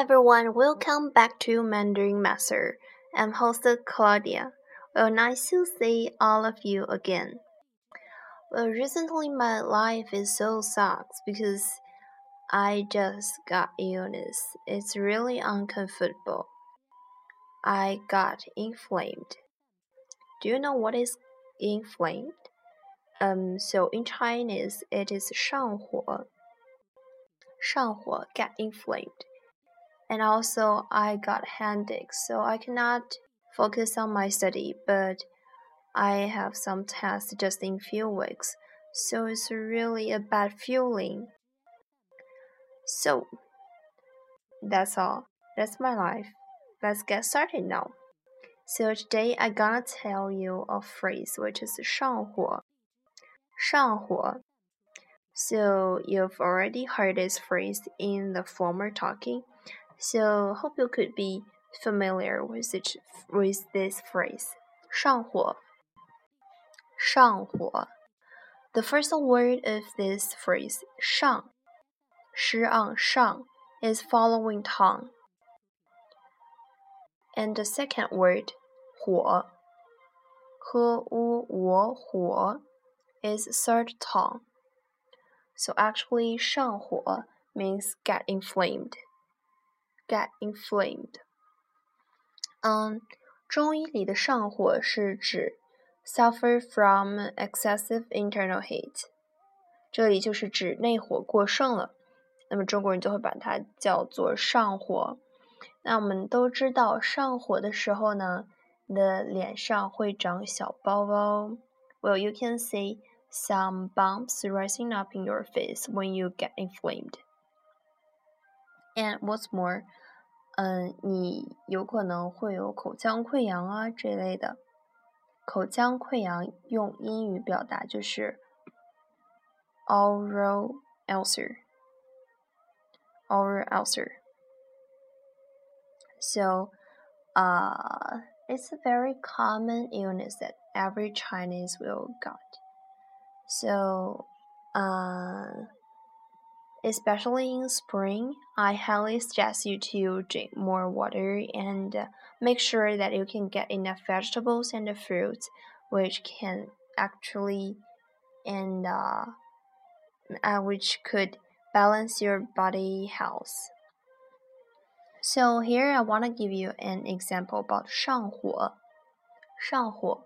everyone, welcome back to Mandarin Master. I'm host Claudia. Well, nice to see all of you again. Well, recently my life is so sucks because I just got illness. It's really uncomfortable. I got inflamed. Do you know what is inflamed? Um, so in Chinese it is 上火.上火 get inflamed and also I got headache, so I cannot focus on my study, but I have some tests just in few weeks, so it's really a bad feeling. So that's all. That's my life. Let's get started now. So today I gonna tell you a phrase which is 上火.上火. So you've already heard this phrase in the former talking. So hope you could be familiar with it, with this phrase. 上火,上火. The first word of this phrase, 上, shi on 上, is following tone. And the second word, 火, 呵乌我火, is third tone. So actually, 上火 means get inflamed get inflamed。嗯，中医里的上火是指 suffer from excessive internal heat，这里就是指内火过盛了。那么中国人就会把它叫做上火。那我们都知道，上火的时候呢，你的脸上会长小包包。Well, you can see some bumps rising up in your face when you get inflamed. And what's more，嗯，你有可能会有口腔溃疡啊这类的。口腔溃疡用英语表达就是 oral ulcer。oral ulcer。So, uh, it's a very common illness that every Chinese will got. So, uh, especially in spring, I highly suggest you to drink more water and uh, make sure that you can get enough vegetables and fruits, which can actually and uh, uh, which could balance your body health. So here I want to give you an example about 上火。上火，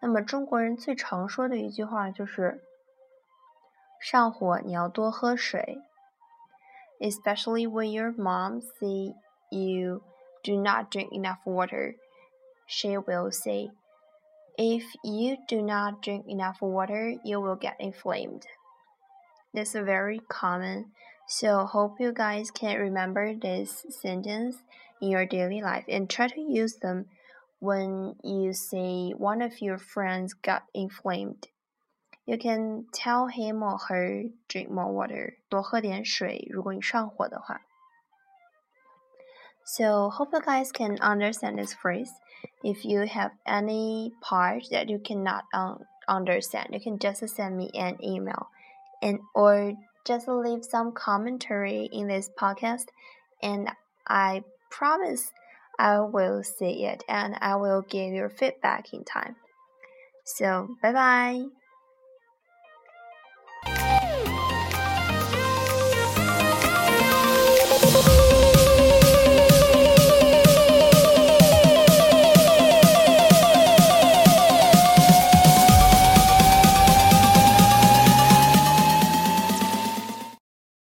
那么中国人最常说的一句话就是 上火你要多喝水，especially when your mom see you do not drink enough water. She will say, if you do not drink enough water, you will get inflamed. That's very common. So hope you guys can remember this sentence in your daily life and try to use them when you see one of your friends got inflamed. You can tell him or her drink more water，多喝点水。如果你上火的话。So hope you guys can understand this phrase. If you have any part that you cannot um, understand, you can just send me an email, and or just leave some commentary in this podcast, and I promise I will see it and I will give your feedback in time. So bye bye.